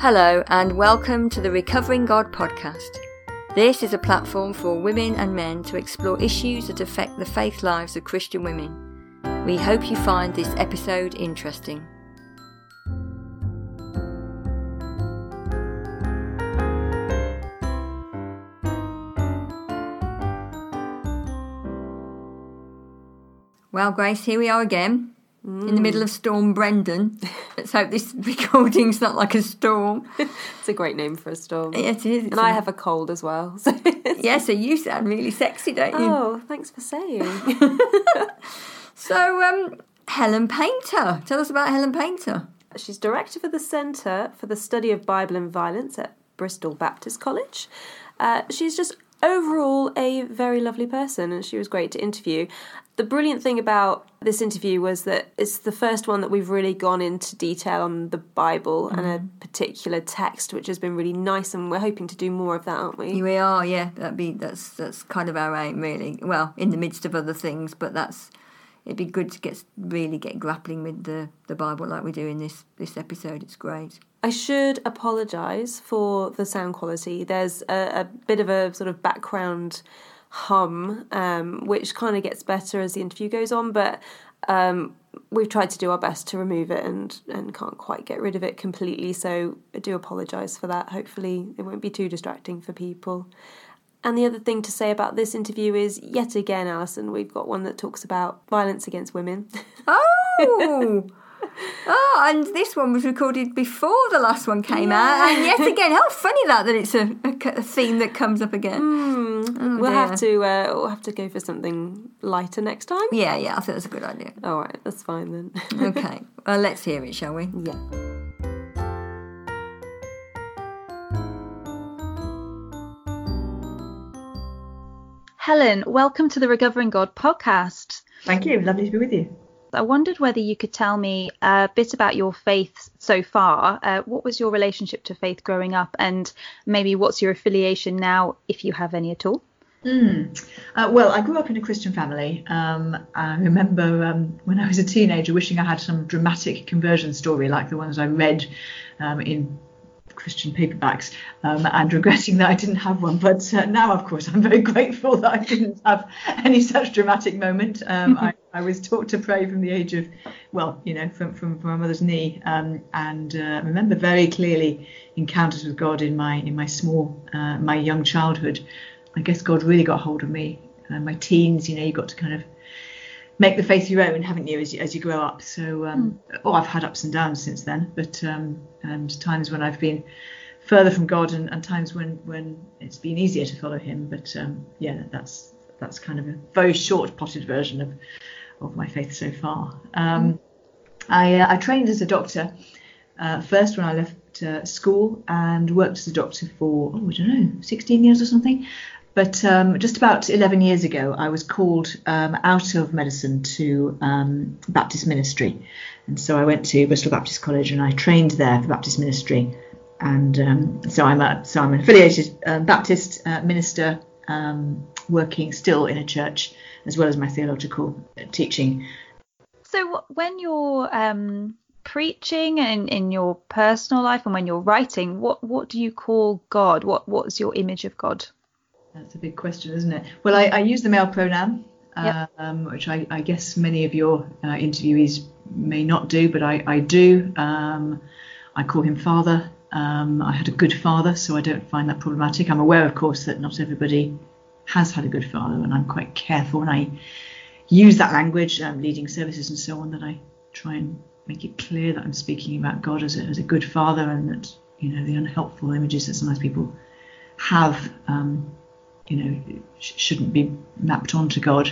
Hello, and welcome to the Recovering God podcast. This is a platform for women and men to explore issues that affect the faith lives of Christian women. We hope you find this episode interesting. Well, Grace, here we are again in the middle of Storm Brendan. Let's hope this recording's not like a storm. It's a great name for a storm. Yes, it is. And I have a cold as well. So Yeah, so you sound really sexy, don't you? Oh, thanks for saying. So, um, Helen Paynter. Tell us about Helen Paynter. She's director for the Centre for the Study of Bible and Violence at Bristol Baptist College. Uh, she's just overall a very lovely person and she was great to interview. The brilliant thing about this interview was that it's the first one that we've really gone into detail on the Bible and a mm-hmm. particular text, which has been really nice, and we're hoping to do more of that, aren't we? We are, yeah. That'd be that's that's kind of our aim, really. Well, in the midst of other things, but that's it'd be good to get really get grappling with the the Bible like we do in this this episode. It's great. I should apologise for the sound quality. There's a, a bit of a sort of background hum, um, which kind of gets better as the interview goes on, but um, we've tried to do our best to remove it and, and can't quite get rid of it completely. So I do apologise for that. Hopefully, it won't be too distracting for people. And the other thing to say about this interview is, yet again, Alison, we've got one that talks about violence against women. Oh. Oh, and this one was recorded before the last one came out, and yet again, how funny that that it's a, a, a theme that comes up again. Oh, we'll dear. have to uh, we'll have to go for something lighter next time. Yeah, yeah, I think that's a good idea. All right, that's fine then. Okay, well, let's hear it, shall we? yeah. Helen, welcome to the Recovering God podcast. Thank you. Lovely to be with you. I wondered whether you could tell me a bit about your faith so far. Uh, what was your relationship to faith growing up, and maybe what's your affiliation now, if you have any at all? Uh, well, I grew up in a Christian family. Um, I remember um, when I was a teenager wishing I had some dramatic conversion story like the ones I read um, in Christian paperbacks um, and regretting that I didn't have one. But uh, now, of course, I'm very grateful that I didn't have any such dramatic moment. Um, I, I was taught to pray from the age of, well, you know, from, from, from my mother's knee, um, and uh, remember very clearly encounters with God in my in my small, uh, my young childhood. I guess God really got hold of me. Uh, my teens, you know, you got to kind of make the faith your own, haven't you, as you, as you grow up? So, um, oh, I've had ups and downs since then, but um, and times when I've been further from God, and, and times when when it's been easier to follow Him. But um, yeah, that's that's kind of a very short potted version of of my faith so far. Um, I uh, I trained as a doctor uh, first when I left uh, school and worked as a doctor for oh I don't know 16 years or something. But um, just about 11 years ago, I was called um, out of medicine to um, Baptist ministry, and so I went to Bristol Baptist College and I trained there for Baptist ministry. And um, so I'm a so I'm an affiliated um, Baptist uh, minister, um, working still in a church as well as my theological teaching. So, when you're preaching and in your personal life, and when you're writing, what what do you call God? What what's your image of God? That's a big question, isn't it? Well, I, I use the male pronoun, Yep. um, which I, I guess many of your uh, interviewees may not do, but I, I do. Um, I call him father. Um, I had a good father, so I don't find that problematic. I'm aware, of course, that not everybody has had a good father, and I'm quite careful when I use that language, um, leading services and so on, that I try and make it clear that I'm speaking about God as a, as a good father, and that you know the unhelpful images that sometimes people have um, you know, shouldn't be mapped onto God.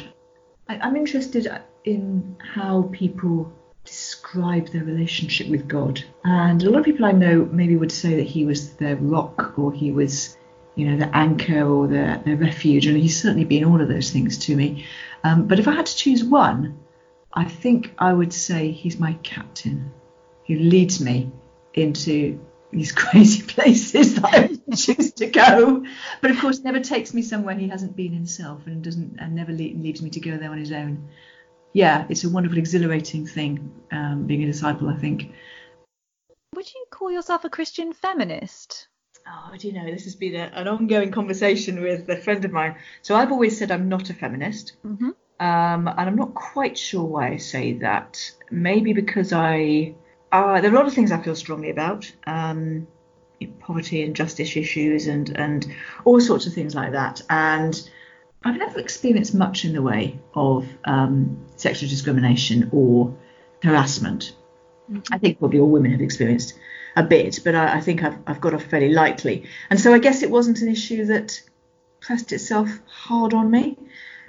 I, I'm interested in how people describe their relationship with God. And a lot of people I know maybe would say that he was their rock or he was, you know, their anchor or their, their refuge. And he's certainly been all of those things to me. Um, but if I had to choose one, I think I would say he's my captain who leads me into these crazy places that I choose to go, but of course never takes me somewhere he hasn't been himself and doesn't and never le- leaves me to go there on his own. Yeah, it's a wonderful, exhilarating thing um, being a disciple. I think. Would you call yourself a Christian feminist? Oh, do you know, this has been a, an ongoing conversation with a friend of mine. So I've always said I'm not a feminist. Mm-hmm. Um, and I'm not quite sure why I say that. Maybe because I, uh, there are a lot of things I feel strongly about, um, poverty and justice issues and and all sorts of things like that. And I've never experienced much in the way of um, sexual discrimination or harassment. Mm-hmm. I think probably all women have experienced a bit, but I, I think I've, I've got off fairly lightly. And so I guess it wasn't an issue that pressed itself hard on me.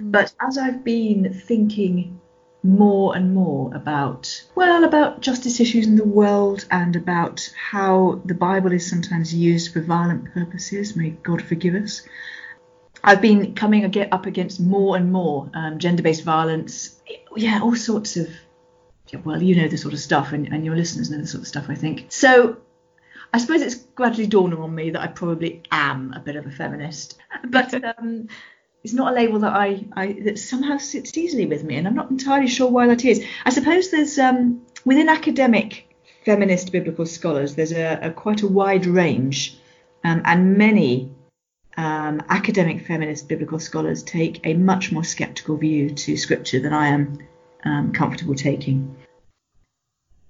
Mm. But as I've been thinking more and more about, well, about justice issues in the world and about how the Bible is sometimes used for violent purposes, may God forgive us. I've been coming up against more and more um, gender-based violence, yeah, all sorts of well, you know the sort of stuff, and, and your listeners know the sort of stuff, I think. So I suppose it's gradually dawning on me that I probably am a bit of a feminist, but um, it's not a label that I, I, that somehow sits easily with me, and I'm not entirely sure why that is. I suppose there's um, within academic feminist biblical scholars, there's a, a quite a wide range, um, and many um, academic feminist biblical scholars take a much more sceptical view to scripture than I am um, comfortable taking.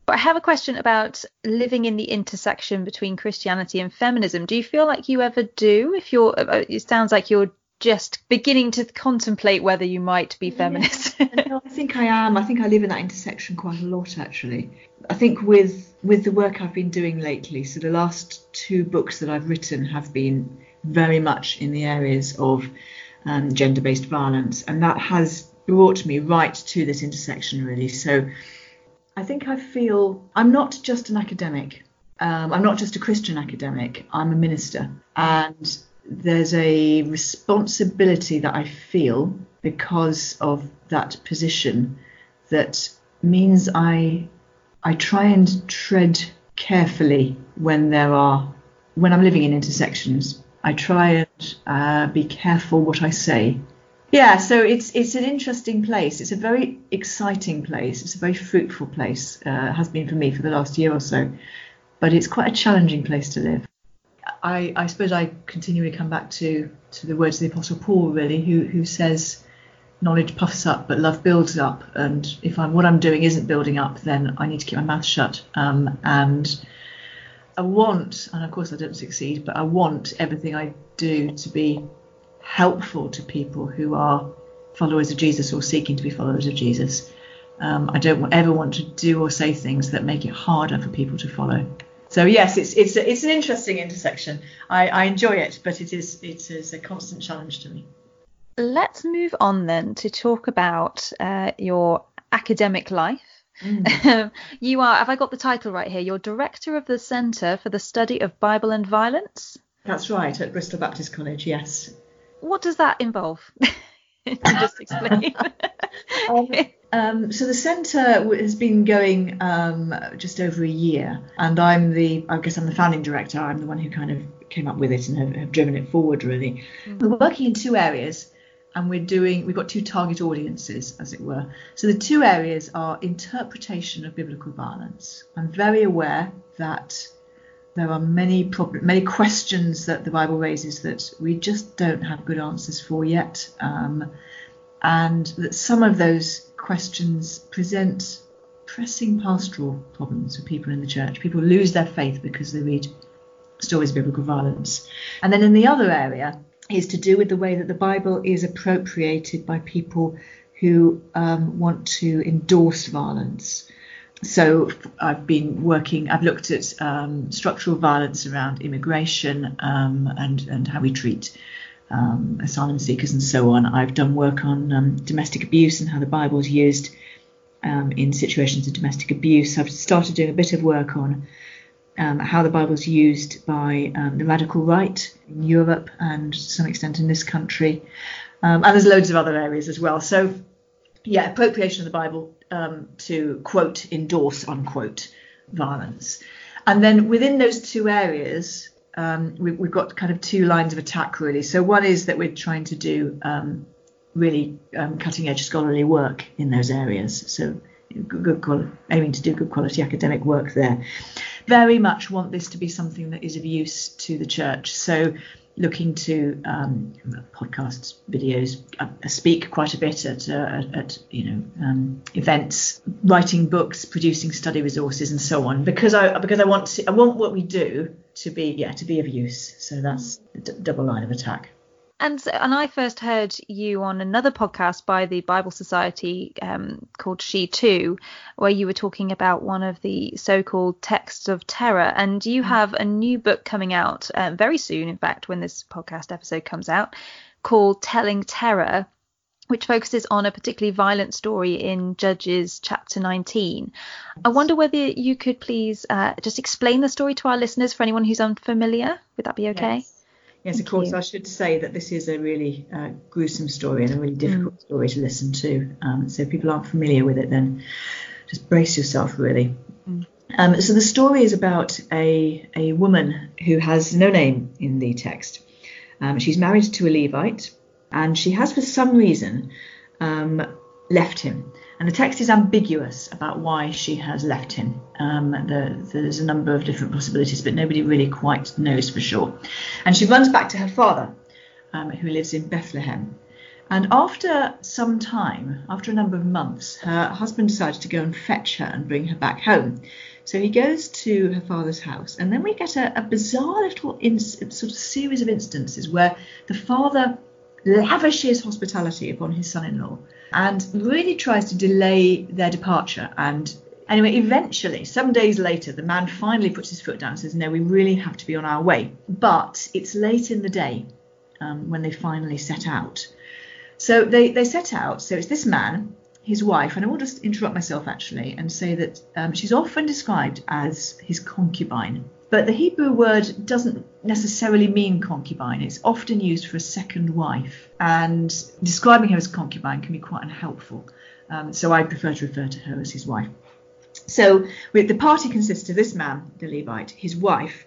I have a question about living in the intersection between Christianity and feminism. Do you feel like you ever do? If you're, uh, it sounds like you're just beginning to contemplate whether you might be feminist. Yeah, I think I am. I think I live in that intersection quite a lot, actually. I think with with the work I've been doing lately, so the last two books that I've written have been very much in the areas of um, gender-based violence, and that has brought me right to this intersection, really. So I think I feel I'm not just an academic. Um, I'm not just a Christian academic. I'm a minister, and there's a responsibility that I feel because of that position that means I I try and tread carefully when there are when I'm living in intersections. I try and uh, be careful what I say yeah, so it's it's an interesting place. It's a very exciting place. It's a very fruitful place. Uh, has been for me for the last year or so, but it's quite a challenging place to live. I, I suppose I continually come back to to the words of the Apostle Paul, really, who who says, "Knowledge puffs up, but love builds up." And if I'm what I'm doing isn't building up, then I need to keep my mouth shut. Um, and I want, and of course I don't succeed, but I want everything I do to be helpful to people who are followers of Jesus or seeking to be followers of Jesus. Um, I don't ever want to do or say things that make it harder for people to follow. So yes, it's it's a, it's an interesting intersection. I, I enjoy it, but it is it is a constant challenge to me. Let's move on then to talk about uh, your academic life. Mm. you are, have I got the title right here? You're director of the Centre for the Study of Bible and Violence. That's right, at Bristol Baptist College, yes what does that involve? just explain. um, um, so the centre has been going um, just over a year, and I'm the, I guess I'm the founding director. I'm the one who kind of came up with it and have, have driven it forward. Really, mm. we're working in two areas, and we're doing, we've got two target audiences, as it were. So the two areas are interpretation of biblical violence. I'm very aware that there are many problem, many questions that the Bible raises that we just don't have good answers for yet, um, and that some of those questions present pressing pastoral problems for people in the church. People lose their faith because they read stories of biblical violence. And then in the other area is to do with the way that the Bible is appropriated by people who um, want to endorse violence so I've been working. I've looked at um, structural violence around immigration um, and and how we treat um, asylum seekers and so on. I've done work on um, domestic abuse and how the Bible is used um, in situations of domestic abuse. I've started doing a bit of work on um, how the Bible is used by the radical right in Europe and to some extent in this country, and there's loads of other areas as well. So yeah, appropriation of the Bible um, to quote, endorse, unquote, violence. And then within those two areas, um, we, have got kind of two lines of attack really. So one is that we're trying to do um, really um, cutting edge scholarly work in those areas. So good, good aiming to do good quality academic work there. very much want this to be something that is of use to the church. So looking to um, podcasts, videos, I uh, speak quite a bit at, uh, at you know um, events, writing books, producing study resources, and so on. Because I because I want to, I want what we do to be yeah to be of use. So that's the d- double line of attack. And and I first heard you on another podcast by the Bible Society um, called She Too, where you were talking about one of the so-called texts of terror. And you mm. have a new book coming out uh, very soon, in fact, when this podcast episode comes out, called Telling Terror, which focuses on a particularly violent story in Judges chapter 19. I wonder whether you could please uh, just explain the story to our listeners for anyone who's unfamiliar. Would that be okay? Yes. Yes, Thank of course. You. I should say that this is a really uh, gruesome story and a really difficult mm. story to listen to. Um, so if people aren't familiar with it, then just brace yourself, really. Mm. Um, so the story is about a a woman who has no name in the text. Um, she's married to a Levite, and she has, for some reason, um, left him. And the text is ambiguous about why she has left him. Um, the, there's a number of different possibilities, but nobody really quite knows for sure. And she runs back to her father, um, who lives in Bethlehem. And after some time, after a number of months, her husband decides to go and fetch her and bring her back home. So he goes to her father's house, and then we get a, a bizarre little in, sort of series of instances where the father lavishes hospitality upon his son in law and really tries to delay their departure. And anyway, eventually, some days later, the man finally puts his foot down and says, No, we really have to be on our way. But it's late in the day um, when they finally set out. So they, they set out. So it's this man, his wife, and I will just interrupt myself actually and say that um, she's often described as his concubine. But the Hebrew word doesn't necessarily mean concubine. It's often used for a second wife, and describing her as concubine can be quite unhelpful. Um, so I prefer to refer to her as his wife. So the party consists of this man, the Levite, his wife,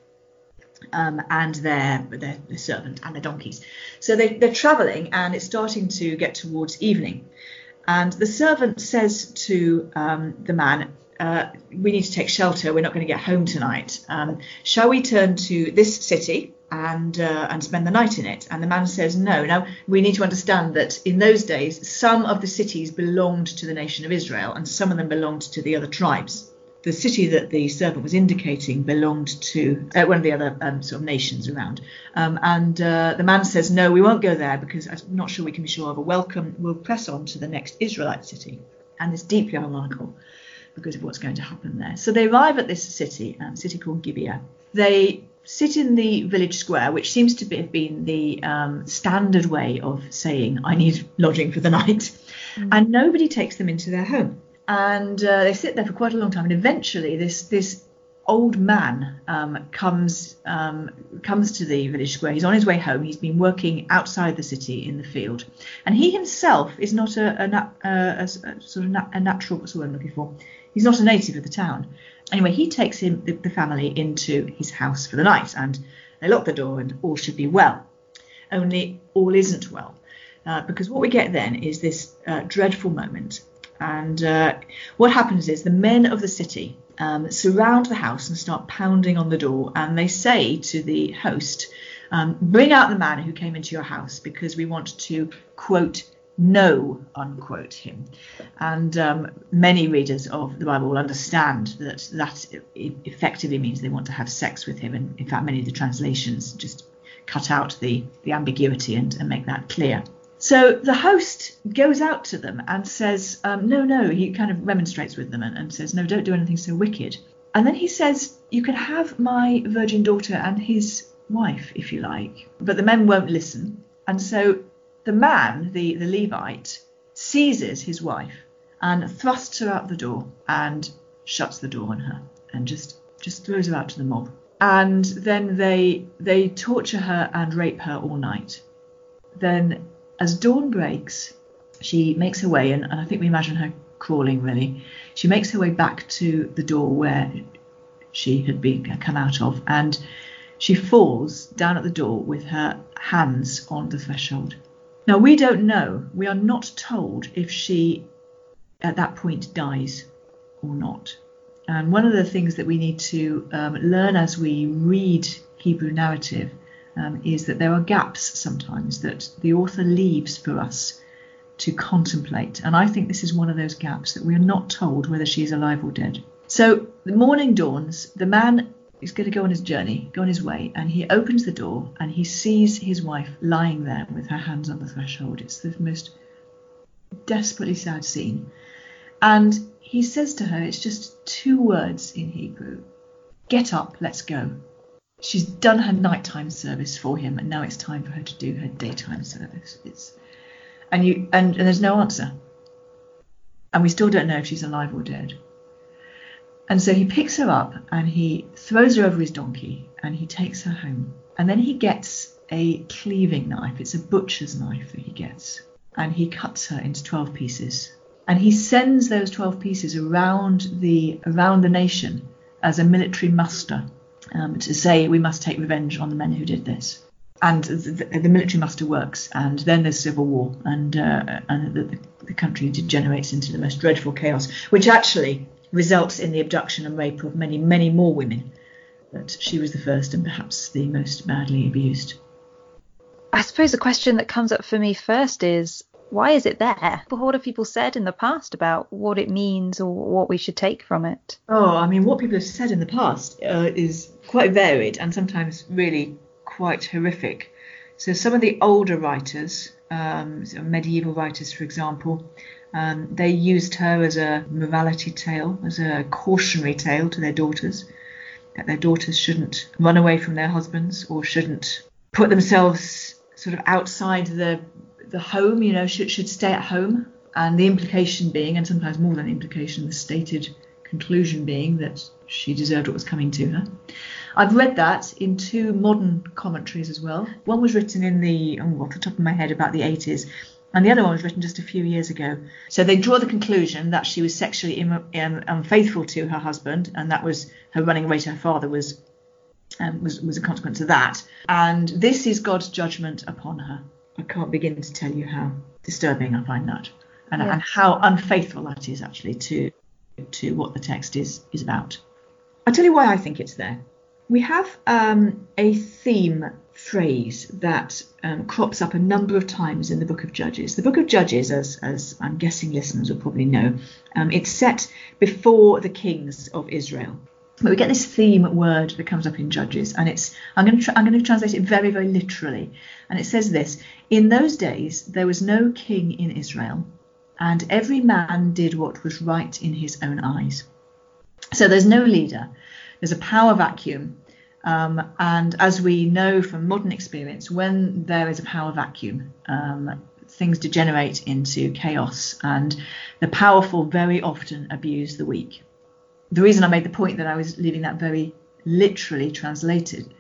um, and their, their, their servant and their donkeys. So they, they're travelling, and it's starting to get towards evening. And the servant says to um, the man, uh, we need to take shelter. We're not going to get home tonight. Um, shall we turn to this city and uh, and spend the night in it? And the man says no. Now we need to understand that in those days, some of the cities belonged to the nation of Israel, and some of them belonged to the other tribes. The city that the servant was indicating belonged to uh, one of the other um, sort of nations around. Um, and uh, the man says, No, we won't go there because I'm not sure we can be sure of a welcome. We'll press on to the next Israelite city. And it's deeply ironical because of what's going to happen there. So they arrive at this city, um, city called Gibeah. They sit in the village square, which seems to be, have been the um, standard way of saying, I need lodging for the night. Mm. And nobody takes them into their home. And uh, they sit there for quite a long time. And eventually, this, this old man um, comes um, comes to the village square. He's on his way home. He's been working outside the city in the field, and he himself is not a, a, a, a sort of na- a natural. What's the word I'm looking for? He's not a native of the town. Anyway, he takes him, the, the family into his house for the night, and they lock the door, and all should be well. Only all isn't well, uh, because what we get then is this uh, dreadful moment. And uh, what happens is the men of the city um, surround the house and start pounding on the door, and they say to the host, um, "Bring out the man who came into your house, because we want to quote know, unquote, him. And um, many readers of the Bible will understand that that effectively means they want to have sex with him. And in fact, many of the translations just cut out the, the ambiguity and, and make that clear. So the host goes out to them and says, um, No, no, he kind of remonstrates with them and, and says, No, don't do anything so wicked. And then he says, You can have my virgin daughter and his wife, if you like. But the men won't listen. And so the man, the, the Levite, seizes his wife and thrusts her out the door and shuts the door on her and just just throws her out to the mob. And then they they torture her and rape her all night. Then as dawn breaks, she makes her way and, and I think we imagine her crawling really. She makes her way back to the door where she had been come out of and she falls down at the door with her hands on the threshold now, we don't know, we are not told if she at that point dies or not. And one of the things that we need to um, learn as we read Hebrew narrative um, is that there are gaps sometimes that the author leaves for us to contemplate. And I think this is one of those gaps that we are not told whether she is alive or dead. So the morning dawns, the man is going to go on his journey, go on his way, and he opens the door and he sees his wife lying there with her hands on the threshold. It's the most desperately sad scene. And he says to her, it's just two words in Hebrew Get up, let's go. She's done her nighttime service for him, and now it's time for her to do her daytime service. It's and you and, and there's no answer. And we still don't know if she's alive or dead. And so he picks her up and he throws her over his donkey and he takes her home. And then he gets a cleaving knife. It's a butcher's knife that he gets. And he cuts her into 12 pieces. And he sends those 12 pieces around the around the nation as a military muster um, to say we must take revenge on the men who did this. And the, the military muster works, and then there's civil war, and uh, and the, the country degenerates into the most dreadful chaos, which actually results in the abduction and rape of many, many more women. But she was the first and perhaps the most badly abused. I suppose the question that comes up for me first is why is it there? What have people said in the past about what it means or what we should take from it? Oh, I mean, what people have said in the past uh, is quite varied and sometimes really quite horrific. So, some of the older writers, um, medieval writers, for example, um, they used her as a morality tale, as a cautionary tale to their daughters, that their daughters shouldn't run away from their husbands or shouldn't put themselves sort of outside the the home, you know, should should stay at home. And the implication being, and sometimes more than the implication, the stated conclusion being that she deserved what was coming to her. I've read that in two modern commentaries as well. One was written in the, oh, off the top of my head, about the 80s, and the other one was written just a few years ago. So they draw the conclusion that she was sexually Im- um, unfaithful to her husband, and that was her running away to her father was, um, was was a consequence of that. And this is God's judgment upon her. I can't begin to tell you how disturbing I find that, and, yeah. and how unfaithful that is actually to to what the text is is about. I'll tell you why I think it's there. We have um, a theme phrase that um, crops up a number of times in the book of Judges. The book of Judges, as, as I'm guessing listeners will probably know, um, it's set before the kings of Israel. But we get this theme word that comes up in Judges, and it's I'm going to tra- I'm going to translate it very very literally, and it says this: In those days there was no king in Israel, and every man did what was right in his own eyes. So there's no leader. There's a power vacuum um, and as we know from modern experience, when there is a power vacuum, um, things degenerate into chaos, and the powerful very often abuse the weak. The reason I made the point that I was leaving that very literally translated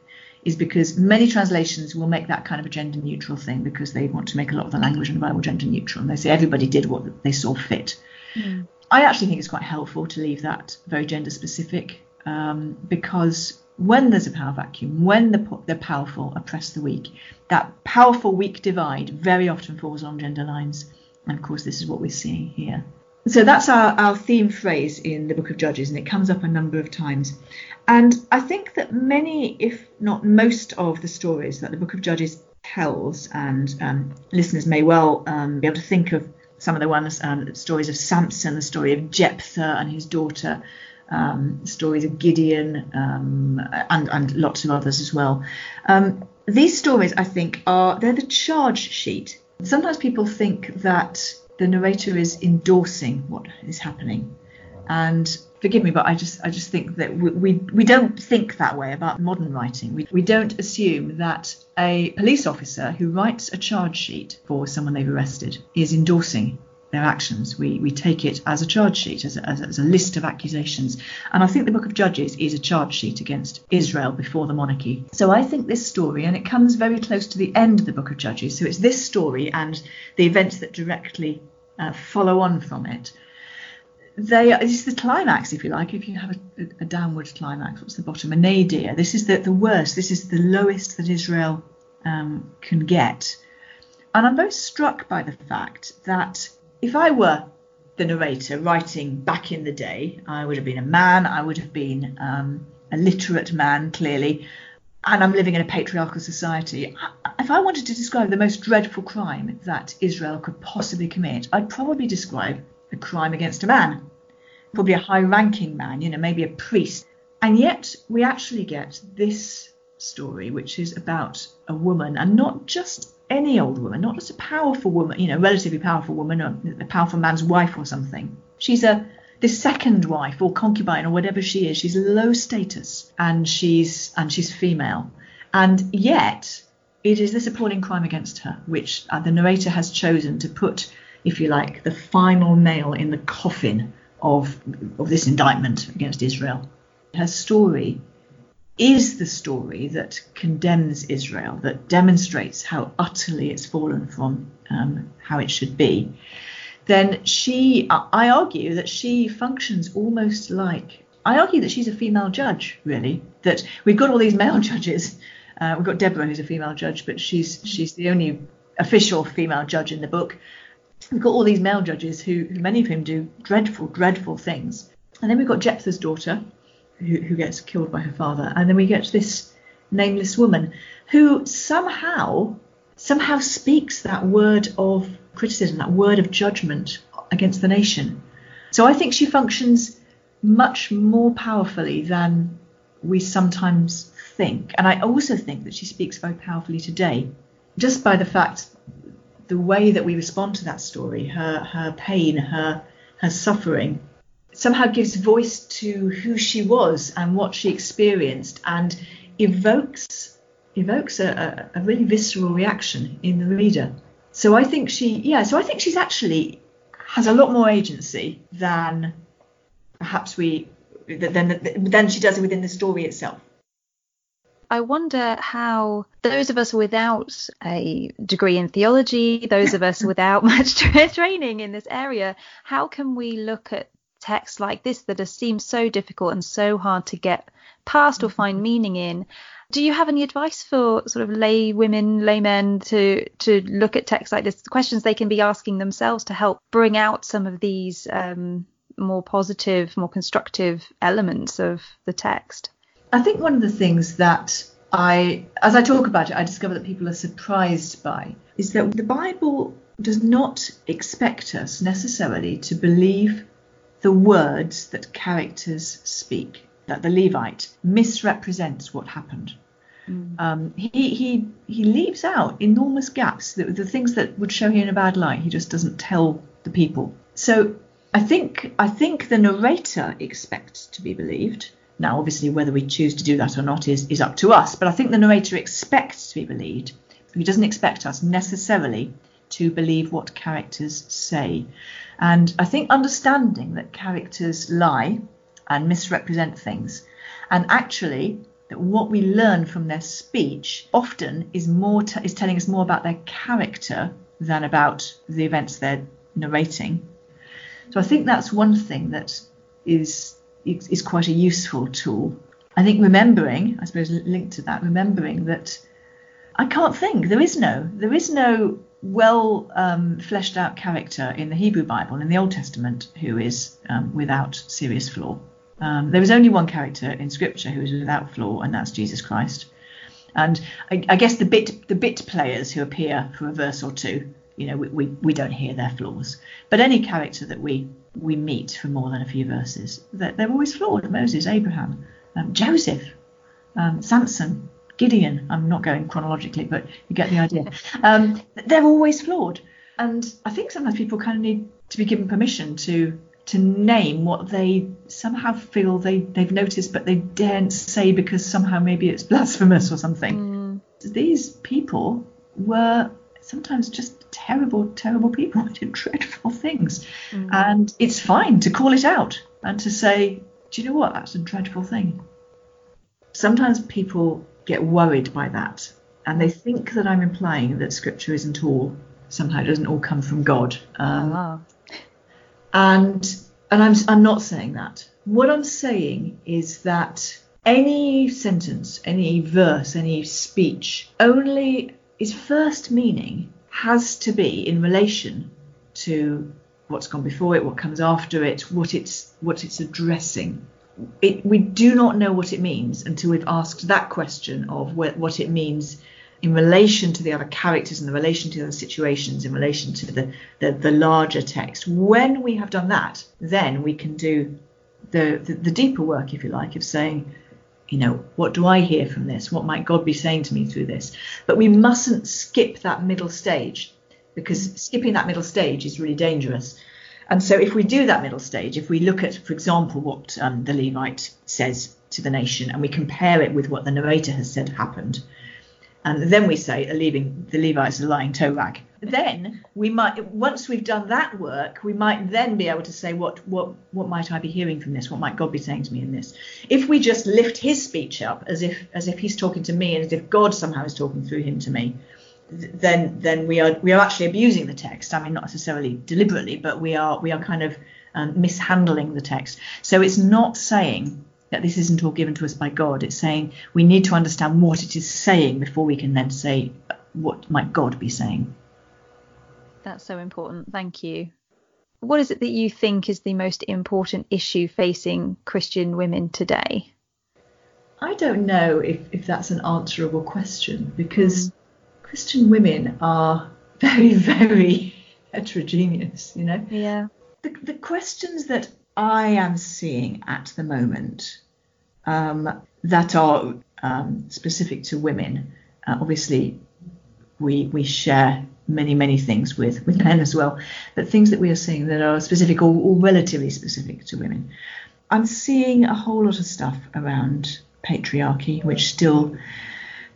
is because many translations will make that kind of a gender neutral thing because they want to make a lot of the language in the Bible gender neutral. And they say everybody did what they saw fit. Mm. I actually think it's quite helpful to leave that very gender specific um, because when there's a power vacuum, when the, the powerful oppress the weak, that powerful weak divide very often falls on gender lines. And of course, this is what we're seeing here. So that's our, our theme phrase in the book of Judges, and it comes up a number of times. And I think that many, if not most, of the stories that the book of Judges tells, and um, listeners may well um, be able to think of some of the ones, um, stories of Samson, the story of Jephthah and his daughter, um, stories of Gideon, um, and, and lots of others as well. Um, these stories, I think, are they're the charge sheet. Sometimes people think that the narrator is endorsing what is happening, and forgive me, but I just I just think that we we, we don't think that way about modern writing. We, we don't assume that a police officer who writes a charge sheet for someone they've arrested is endorsing their actions. We, we take it as a charge sheet, as a, as, a, as a list of accusations. And I think the book of Judges is a charge sheet against Israel before the monarchy. So I think this story, and it comes very close to the end of the book of Judges, so it's this story and the events that directly uh, follow on from it. They is the climax, if you like. If you have a, a downward climax, what's the bottom? A nadir. This is the, the worst. This is the lowest that Israel um, can get. And I'm very struck by the fact that if I were the narrator writing back in the day, I would have been a man, I would have been um, a literate man, clearly, and I'm living in a patriarchal society. If I wanted to describe the most dreadful crime that Israel could possibly commit, I'd probably describe a crime against a man, probably a high ranking man, you know, maybe a priest. And yet we actually get this story, which is about a woman, and not just any old woman, not just a powerful woman, you know, relatively powerful woman, or a powerful man's wife or something. She's a this second wife or concubine or whatever she is. She's low status and she's and she's female, and yet it is this appalling crime against her, which uh, the narrator has chosen to put, if you like, the final nail in the coffin of of this indictment against Israel. Her story is the story that condemns Israel, that demonstrates how utterly it's fallen from um, how it should be, then she, I argue that she functions almost like, I argue that she's a female judge, really. That we've got all these male judges. Uh, we've got Deborah, who's a female judge, but she's she's the only official female judge in the book. We've got all these male judges who, many of whom do dreadful, dreadful things. And then we've got Jephthah's daughter, who, gets killed by her father, and then we get this nameless woman who somehow somehow speaks that word of criticism, that word of judgment against the nation. So I think she functions much more powerfully than we sometimes think. And I also think that she speaks very powerfully today, just by the fact the way that we respond to that story, her her pain, her her suffering, somehow gives voice to who she was and what she experienced and evokes evokes a, a, a, really visceral reaction in the reader. So I think she yeah, so I think she's actually has a lot more agency than perhaps we than than she does within the story itself. I wonder how those of us without a degree in theology, those of us without much training in this area, how can we look at texts like this that seem so difficult and so hard to get past or find mm-hmm. meaning in. Do you have any advice for sort of lay women, laymen to to look at texts like this, questions they can be asking themselves to help bring out some of these um, more positive, more constructive elements of the text? I think one of the things that I, as I talk about it, I discover that people are surprised by is that the Bible does not expect us necessarily to believe the words that characters speak, that the Levite misrepresents what happened. Mm. Um, he, he, he leaves out enormous gaps, the, the things that would show him in a bad light. He just doesn't tell the people. So I think I think the narrator expects to be believed. Now, obviously, whether we choose to do that or not is, is up to us. But I think the narrator expects to be believed. He doesn't expect us necessarily to believe what characters say. And I think understanding that characters lie and misrepresent things, and actually that what we learn from their speech often is more t- is telling us more about their character than about the events they're narrating. So I think that's one thing that is is quite a useful tool. I think remembering, I suppose linked to that, remembering that I can't think. There is no, there is no well um, fleshed out character in the Hebrew Bible, in the Old Testament, who is um, without serious flaw. Um, there is only one character in Scripture who is without flaw, and that's Jesus Christ. And I, I, guess the bit the bit players who appear for a verse or two, you know, we, we, we don't hear their flaws. But any character that we we meet for more than a few verses, they're, they're always flawed. Moses, Abraham, um, Joseph, um, Samson, Gideon. I'm not going chronologically, but you get the idea. Um, they're always flawed, and I think sometimes people kind of need to be given permission to to name what they somehow feel they they've noticed, but they daren't say because somehow maybe it's blasphemous or something. Mm. These people were sometimes just terrible, terrible people who did dreadful things, mm. and it's fine to call it out and to say, do you know what? That's a dreadful thing. Sometimes people get worried by that. And they think that I'm implying that scripture isn't all, somehow it doesn't all come from God. Um, oh. And and I'm I'm not saying that. What I'm saying is that any sentence, any verse, any speech only its first meaning has to be in relation to what's gone before it, what comes after it, what it's what it's addressing. It, we do not know what it means until we've asked that question of what, what it means in relation to the other characters, in the relation to the other situations, in relation to the, the, the larger text. When we have done that, then we can do the, the, the deeper work, if you like, of saying, you know, what do I hear from this? What might God be saying to me through this? But we mustn't skip that middle stage because skipping that middle stage is really dangerous. And so, if we do that middle stage, if we look at, for example, what um, the Levite says to the nation and we compare it with what the narrator has said happened, and then we say leaving the Levites a lying toe rag. Then we might, once we've done that work, we might then be able to say what what what might I be hearing from this? What might God be saying to me in this? If we just lift his speech up as if as if he's talking to me and as if God somehow is talking through him to me, then then we are we are actually abusing the text. I mean, not necessarily deliberately, but we are we are kind of um, mishandling the text. So it's not saying that this isn't all given to us by God. It's saying we need to understand what it is saying before we can then say what might God be saying. That's so important. Thank you. What is it that you think is the most important issue facing Christian women today? I don't know if, if that's an answerable question because mm. Christian women are very, very heterogeneous, you know? Yeah. The, the questions that I am seeing at the moment um, that are um, specific to women. Uh, obviously, we we share many many things with with men as well, but things that we are seeing that are specific or, or relatively specific to women. I'm seeing a whole lot of stuff around patriarchy, which still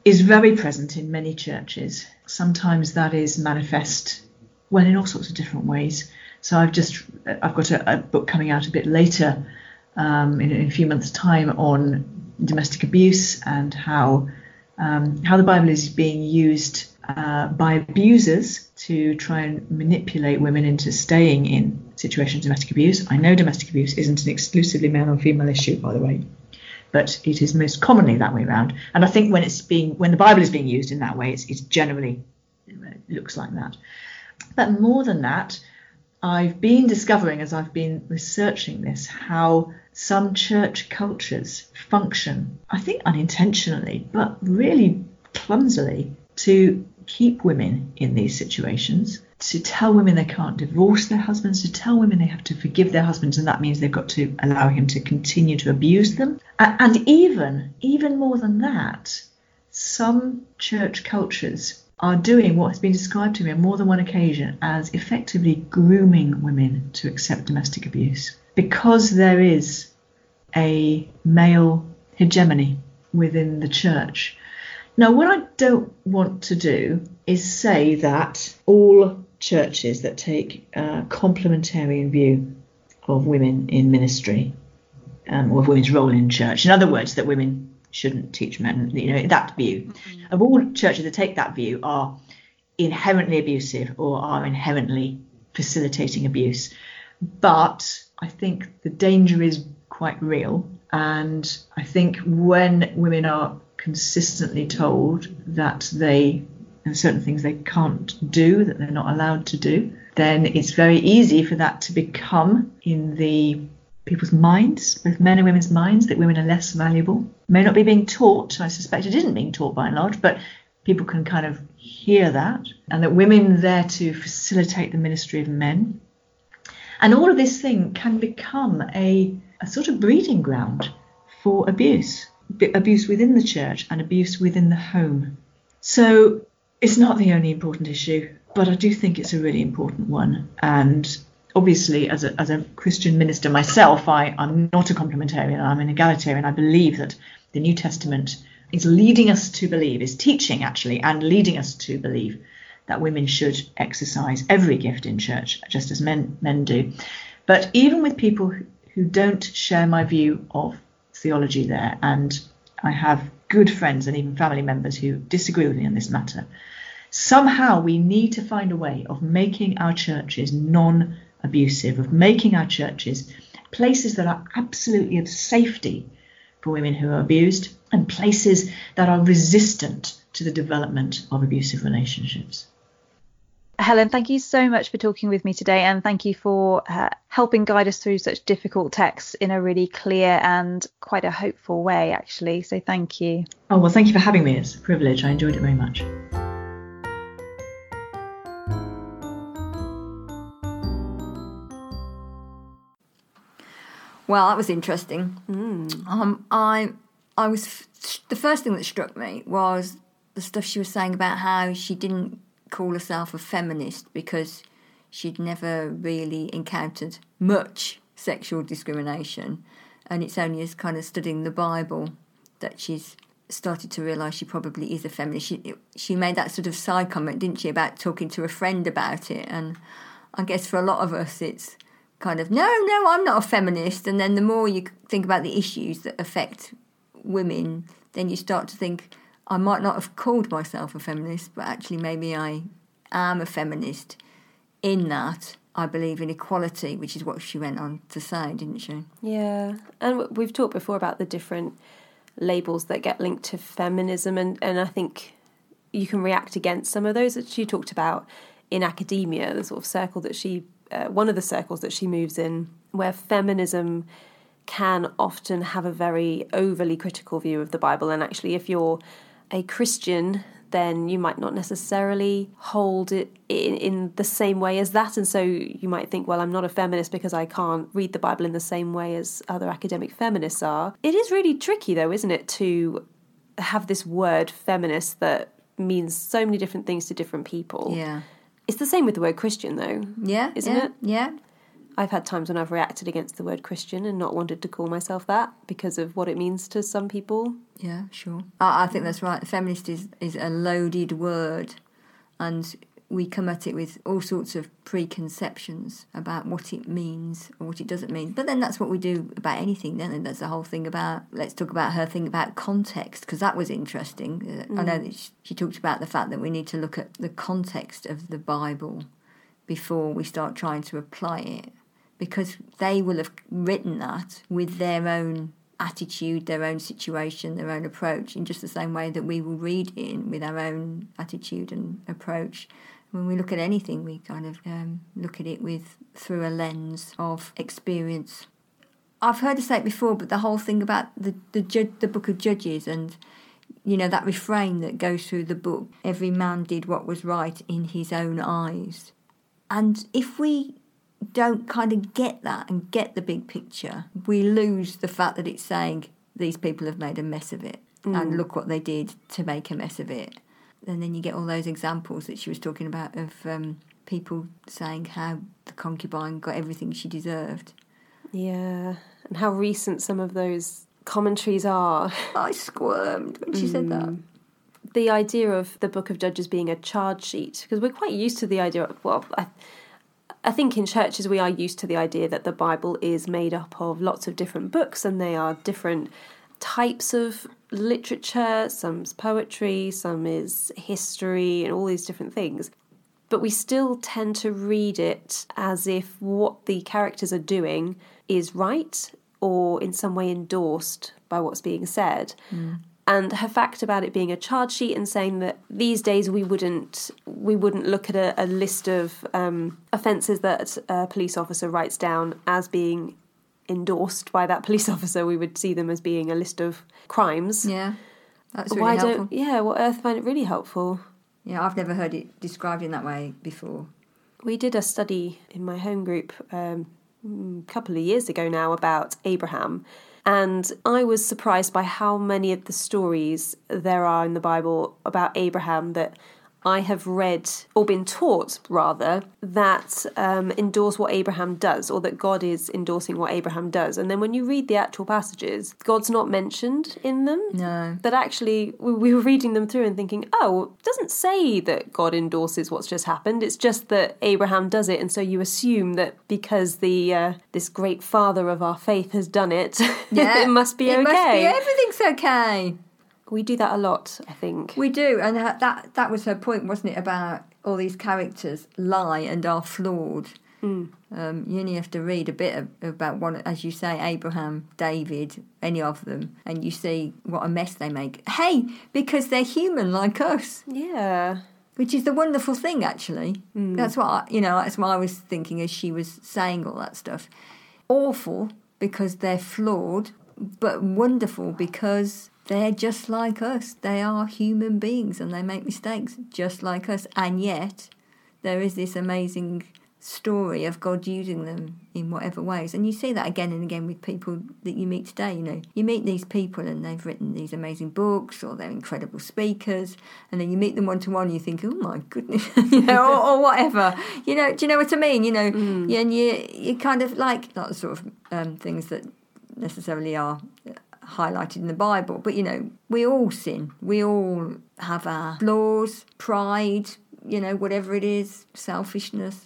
is very present in many churches. Sometimes that is manifest well in all sorts of different ways. So I've just I've got a, a book coming out a bit later um, in, in, a few months' time on domestic abuse and how um, how the Bible is being used uh, by abusers to try and manipulate women into staying in situations of domestic abuse. I know domestic abuse isn't an exclusively male or female issue, by the way, but it is most commonly that way around. And I think when it's being when the Bible is being used in that way, it's, it's generally it looks like that. But more than that, I've been discovering as I've been researching this how some church cultures function, I think unintentionally, but really clumsily, to keep women in these situations, to tell women they can't divorce their husbands, to tell women they have to forgive their husbands, and that means they've got to allow him to continue to abuse them. And even, even more than that, some church cultures are doing what has been described to me on more than one occasion as effectively grooming women to accept domestic abuse because there is a male hegemony within the church. Now, what I don't want to do is say that all churches that take a complementarian view of women in ministry um, or of women's role in church, in other words, that women shouldn't teach men, you know, that view, mm-hmm. of all churches that take that view are inherently abusive or are inherently facilitating abuse. But I think the danger is quite real. And I think when women are consistently told that they and certain things they can't do, that they're not allowed to do, then it's very easy for that to become in the people's minds, both men and women's minds, that women are less valuable. May not be being taught, I suspect it isn't being taught by and large, but people can kind of hear that, and that women are there to facilitate the ministry of men. And all of this thing can become a, a sort of breeding ground for abuse, abuse within the church and abuse within the home. So it's not the only important issue, but I do think it's a really important one. And obviously, as a, as a Christian minister myself, I, I'm not a complementarian, I'm an egalitarian. I believe that the New Testament is leading us to believe, is teaching actually, and leading us to believe that women should exercise every gift in church, just as men men do. But even with people who don't share my view of theology there, and I have good friends and even family members who disagree with me on this matter, somehow we need to find a way of making our churches non abusive, of making our churches places that are absolutely of safety for women who are abused and places that are resistant to the development of abusive relationships. Helen, thank you so much for talking with me today, and thank you for uh, helping guide us through such difficult texts in a really clear and quite a hopeful way, actually. So, thank you. Oh, well, thank you for having me. It's a privilege. I enjoyed it very much. Well, that was interesting. Um, I, I was the first thing that struck me was the stuff she was saying about how she didn't call herself a feminist because she'd never really encountered much sexual discrimination, and it's only as kind of studying the Bible that she's started to realise she probably is a feminist. She she made that sort of side comment, didn't she, about talking to a friend about it, and I guess for a lot of us, it's kind of no, no, I'm not a feminist, and then the more you think about the issues that affect women, then you start to think I might not have called myself a feminist, but actually maybe I am a feminist in that I believe in equality, which is what she went on to say, didn't she? Yeah, and we've talked before about the different labels that get linked to feminism, and, and I think you can react against some of those that she talked about in academia, the sort of circle that she, uh, one of the circles that she moves in, where feminism can often have a very overly critical view of the Bible, and actually, if you're a Christian, then you might not necessarily hold it in, in the same way as that. And so you might think, well, I'm not a feminist because I can't read the Bible in the same way as other academic feminists are. It is really tricky, though, isn't it, to have this word feminist that means so many different things to different people. Yeah. It's the same with the word Christian, though. Yeah, Isn't yeah, it? Yeah, I've had times when I've reacted against the word Christian and not wanted to call myself that because of what it means to some people. Yeah, sure. I, I think that's right. Feminist is, is a loaded word, and we come at it with all sorts of preconceptions about what it means or what it doesn't mean. But then that's what we do about anything, then. And that's the whole thing about, let's talk about her thing about context, because that was interesting. Uh, I know that she, she talked about the fact that we need to look at the context of the Bible before we start trying to apply it because they will have written that with their own attitude, their own situation, their own approach, in just the same way that we will read in with our own attitude and approach. When we look at anything, we kind of um, look at it with through a lens of experience. I've heard her say it before, but the whole thing about the the, ju- the book of Judges and you know that refrain that goes through the book: "Every man did what was right in his own eyes." And if we don't kind of get that and get the big picture, we lose the fact that it's saying these people have made a mess of it and look what they did to make a mess of it. And then you get all those examples that she was talking about of um, people saying how the concubine got everything she deserved. Yeah, and how recent some of those commentaries are. I squirmed when she said that. the idea of the book of judges being a charge sheet because we're quite used to the idea of well I, I think in churches we are used to the idea that the bible is made up of lots of different books and they are different types of literature. Some's poetry some is history and all these different things. But we still tend to read it as if what the characters are doing is right or in some way endorsed by what's being said. Mm. And her fact about it being a charge sheet and saying that these days we wouldn't we wouldn't look at a, a list of um, offences that a police officer writes down as being endorsed by that police officer. We would see them as being a list of crimes. Yeah, that's really Why helpful. don't yeah? Well, Earth find it really helpful. Yeah, I've never heard it described in that way before. We did a study in my home group um, a couple of years ago now about Abraham, and I was surprised by how many of the stories there are in the Bible about Abraham that I have read or been taught rather that um, endorse what Abraham does, or that God is endorsing what Abraham does. And then when you read the actual passages, God's not mentioned in them. No. But actually, we, we were reading them through and thinking, oh, it doesn't say that God endorses what's just happened. It's just that Abraham does it, and so you assume that because the uh, this great father of our faith has done it, Yeah, it must be it okay. Must be everything's okay. We do that a lot, I think. We do, and that that- that was her point, wasn't it? About all these characters lie and are flawed. Um, you only have to read a bit of, about one, as you say, Abraham, David, any of them, and you see what a mess they make. Hey, because they're human like us. Yeah. which is the wonderful thing actually that's what I, you know that's what i was thinking as she was saying all that stuff awful because they're flawed but wonderful because they're just like us they are human beings and they make mistakes just like us and yet there is this amazing story of God using them in whatever ways. And you see that again and again with people that you meet today. You know, you meet these people and they've written these amazing books or they're incredible speakers, and then you meet them one to one, you think, oh my goodness, you know, or, or whatever. You know, do you know what I mean? You know, yeah, and you you kind of like not the sort of um, things that necessarily are highlighted in the Bible, but you know, we all sin. We all have our flaws, pride, you know, whatever it is, selfishness.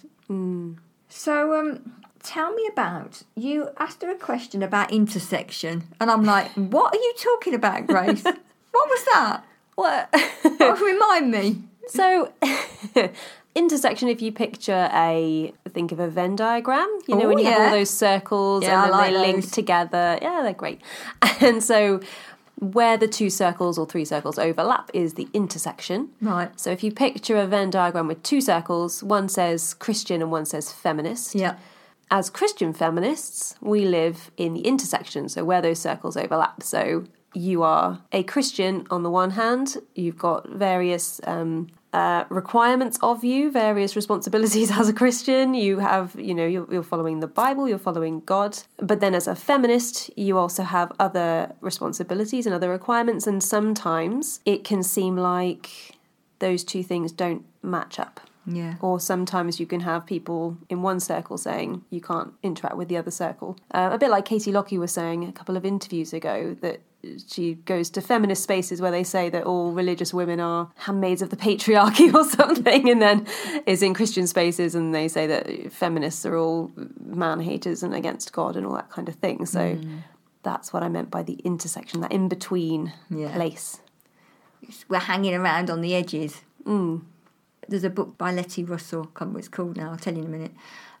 So, um, tell me about you asked her a question about intersection, and I'm like, what are you talking about, Grace? what was that? What? Oh, remind me. so, intersection. If you picture a think of a Venn diagram, you know Oh, when you have all those circles Yeah, and then like they link those. together. Yeah, they're great. And so, where the two circles or three circles overlap is the intersection. Right. So if you picture a Venn diagram with two circles, one says Christian and one says feminist. Yeah. As Christian feminists, we live in the intersection, so where those circles overlap. So you are a Christian on the one hand, you've got various um, uh, requirements of you, various responsibilities as a Christian. You have, you know, you're, you're following the Bible, you're following God. But then as a feminist, you also have other responsibilities and other requirements, and sometimes it can seem like those two things don't match up. Yeah. Or sometimes you can have people in one circle saying you can't interact with the other circle. Uh, a bit like Katie Lockie was saying a couple of interviews ago that she goes to feminist spaces where they say that all religious women are handmaids of the patriarchy or something, and then is in Christian spaces and they say that feminists are all man haters and against God and all that kind of thing. So that's what I meant by the intersection, that in between Yeah. place. We're hanging around on the edges. There's a book by Letty Russell, I can't remember what it's called now, I'll tell you in a minute.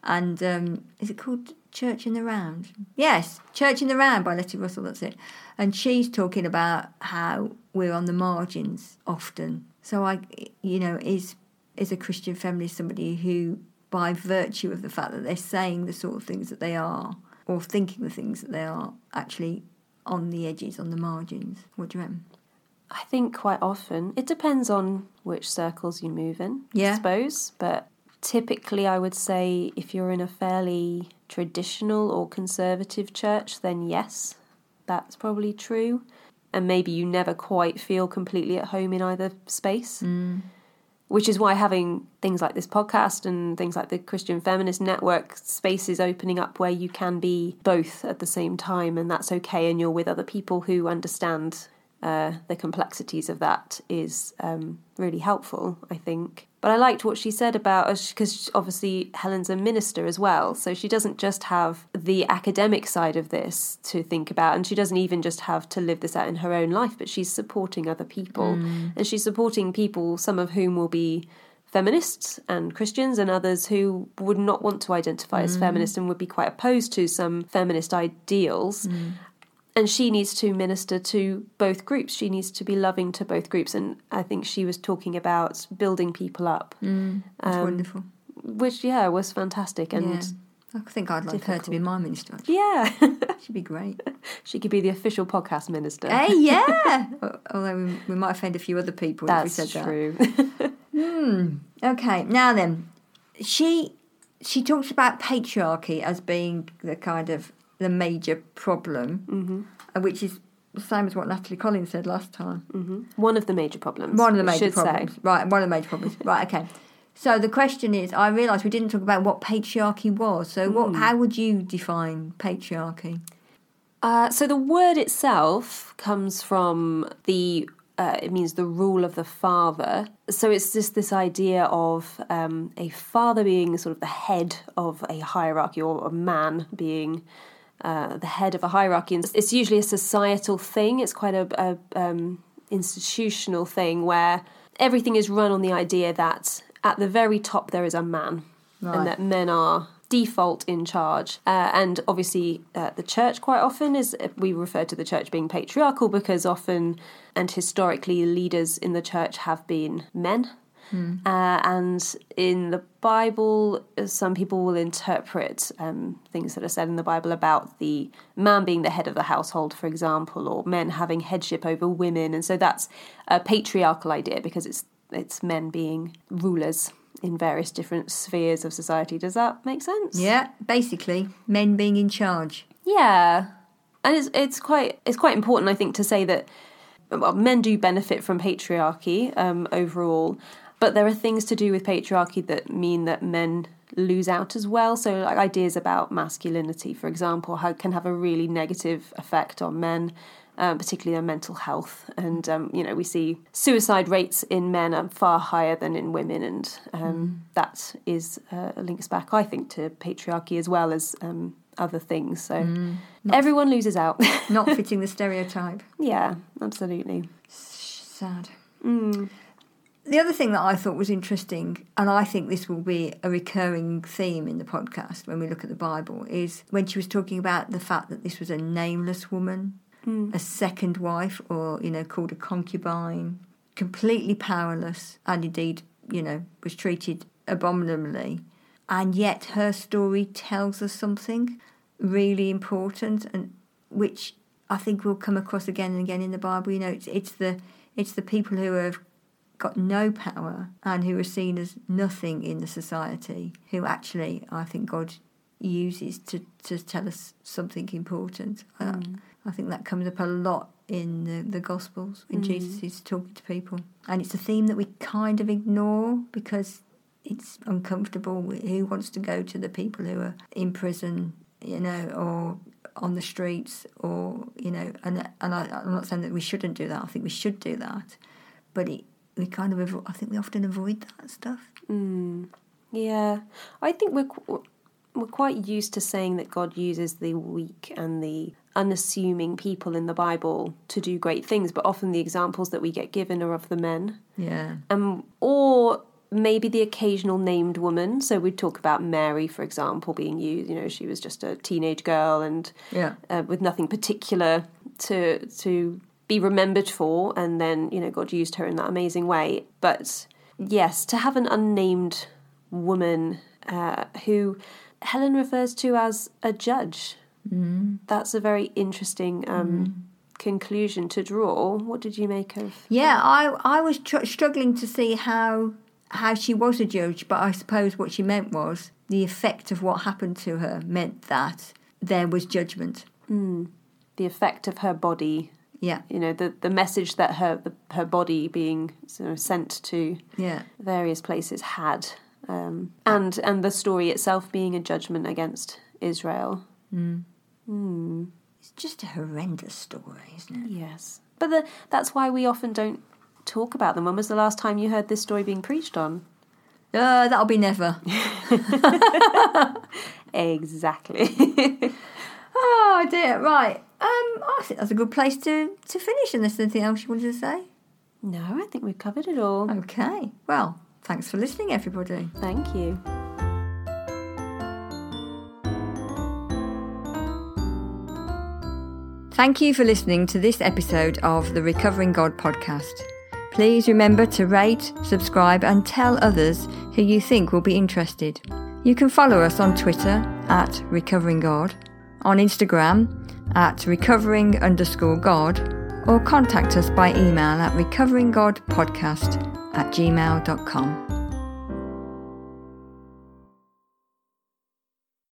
And um, is it called Church in the Round? Yes, Church in the Round by Letty Russell, that's it. And she's talking about how we're on the margins often. So I, you know, is is a Christian feminist somebody who, by virtue of the fact that they're saying the sort of things that they are, or thinking the things that they are, actually on the edges, on the margins? What do you reckon? I think quite often it depends on which circles you move in, Yeah. I suppose. But typically, I would say if you're in a fairly traditional or conservative church, then yes, that's probably true. And maybe you never quite feel completely at home in either space. Mm. Which is why having things like this podcast and things like the Christian Feminist Network spaces opening up where you can be both at the same time, and that's okay, and you're with other people who understand uh, the complexities of that is um, really helpful, I think. But I liked what she said about because obviously Helen's a minister as well, so she doesn't just have the academic side of this to think about, and she doesn't even just have to live this out in her own life, but she's supporting other people, and she's supporting people, some of whom will be feminists and Christians, and others who would not want to identify as feminist and would be quite opposed to some feminist ideals and she needs to minister to both groups. She needs to be loving to both groups, and I think she was talking about building people up, mm. That's um, wonderful. which yeah was fantastic. And Yeah. I think I'd like her to be my minister. actually. yeah, She'd be great. she could be the official podcast minister. hey, yeah. Although we, we might offend a few other people That's if we said true. that. Hmm. Okay, now then, she she talks about patriarchy as being the kind of the major problem, mm-hmm. which is the same as what Natalie Collins said last time. One of the major problems. One of the major should say. problems. Right, one of the major problems. right, okay. So the question is, I realised we didn't talk about what patriarchy was. So what? How would you define patriarchy? Uh, so the word itself comes from the. Uh, it means the rule of the father. So it's just this idea of um, a father being sort of the head of a hierarchy, or a man being uh, the head of a hierarchy. And it's usually a societal thing. It's quite a, a um, institutional thing where everything is run on the idea that at the very top there is a man, Right. and that men are default in charge. Uh, and obviously, uh, the church quite often is we refer to the church being patriarchal because often and historically leaders in the church have been men. Uh, and in the Bible, some people will interpret um, things that are said in the Bible about the man being the head of the household, for example, or men having headship over women. And so that's a patriarchal idea because it's it's men being rulers in various different spheres of society. Does that make sense? Yeah, basically, men being in charge. Yeah, and it's it's quite it's quite important, I think, to say that well, men do benefit from patriarchy um, overall, but there are things to do with patriarchy that mean that men lose out as well. So, like ideas about masculinity, for example, how, can have a really negative effect on men. Um, particularly their mental health, and um, you know we see suicide rates in men are far higher than in women, and um, that is uh, links back, I think, to patriarchy as well as um, other things. So everyone loses out. Not fitting the stereotype. yeah, absolutely. Sad. The other thing that I thought was interesting, and I think this will be a recurring theme in the podcast when we look at the Bible, is when she was talking about the fact that this was a nameless woman, hmm. a second wife, or, you know, called a concubine, completely powerless, and indeed, you know, was treated abominably. And yet her story tells us something really important and which I think will come across again and again in the Bible. You know, it's, it's the it's the people who have got no power and who are seen as nothing in the society who actually I think God uses to, to tell us something important. I, I think that comes up a lot in the, the Gospels when hmm. Jesus is talking to people. And it's a theme that we kind of ignore because it's uncomfortable. Who wants to go to the people who are in prison, you know, or on the streets, or you know, and and I, I'm not saying that we shouldn't do that. I think we should do that, but it, we kind of avo- I think we often avoid that stuff. Yeah, I think we're qu- we're quite used to saying that God uses the weak and the unassuming people in the Bible to do great things, but often the examples that we get given are of the men, Yeah, um, or maybe the occasional named woman. So we'd talk about Mary, for example, being used. You know, she was just a teenage girl and yeah, uh, with nothing particular to to be remembered for, and then you know God used her in that amazing way. But yes, to have an unnamed woman uh, who Helen refers to as a judge, mm. that's a very interesting um, conclusion to draw. What did you make of? yeah. I I was tr- struggling to see how how she was a judge, but I suppose what she meant was the effect of what happened to her meant that there was judgment. The effect of her body. Yeah, You know the the message that her the, her body being sort of sent to yeah. various places had, um, and and the story itself being a judgment against Israel. It's just a horrendous story, isn't it? Yes, but the, that's why we often don't talk about them. When was the last time you heard this story being preached on? Uh, that'll be never. Exactly. oh dear. Right. Um, I think that's a good place to to finish. Unless there's anything else you wanted to say. no, I think we've covered it all. Okay. Well, thanks for listening, everybody. Thank you. Thank you for listening to this episode of the Recovering God podcast. Please remember to rate, subscribe, and tell others who you think will be interested. You can follow us on Twitter at Recovering God, on Instagram at recovering underscore God, or contact us by email at recoveringgodpodcast at gmail.com.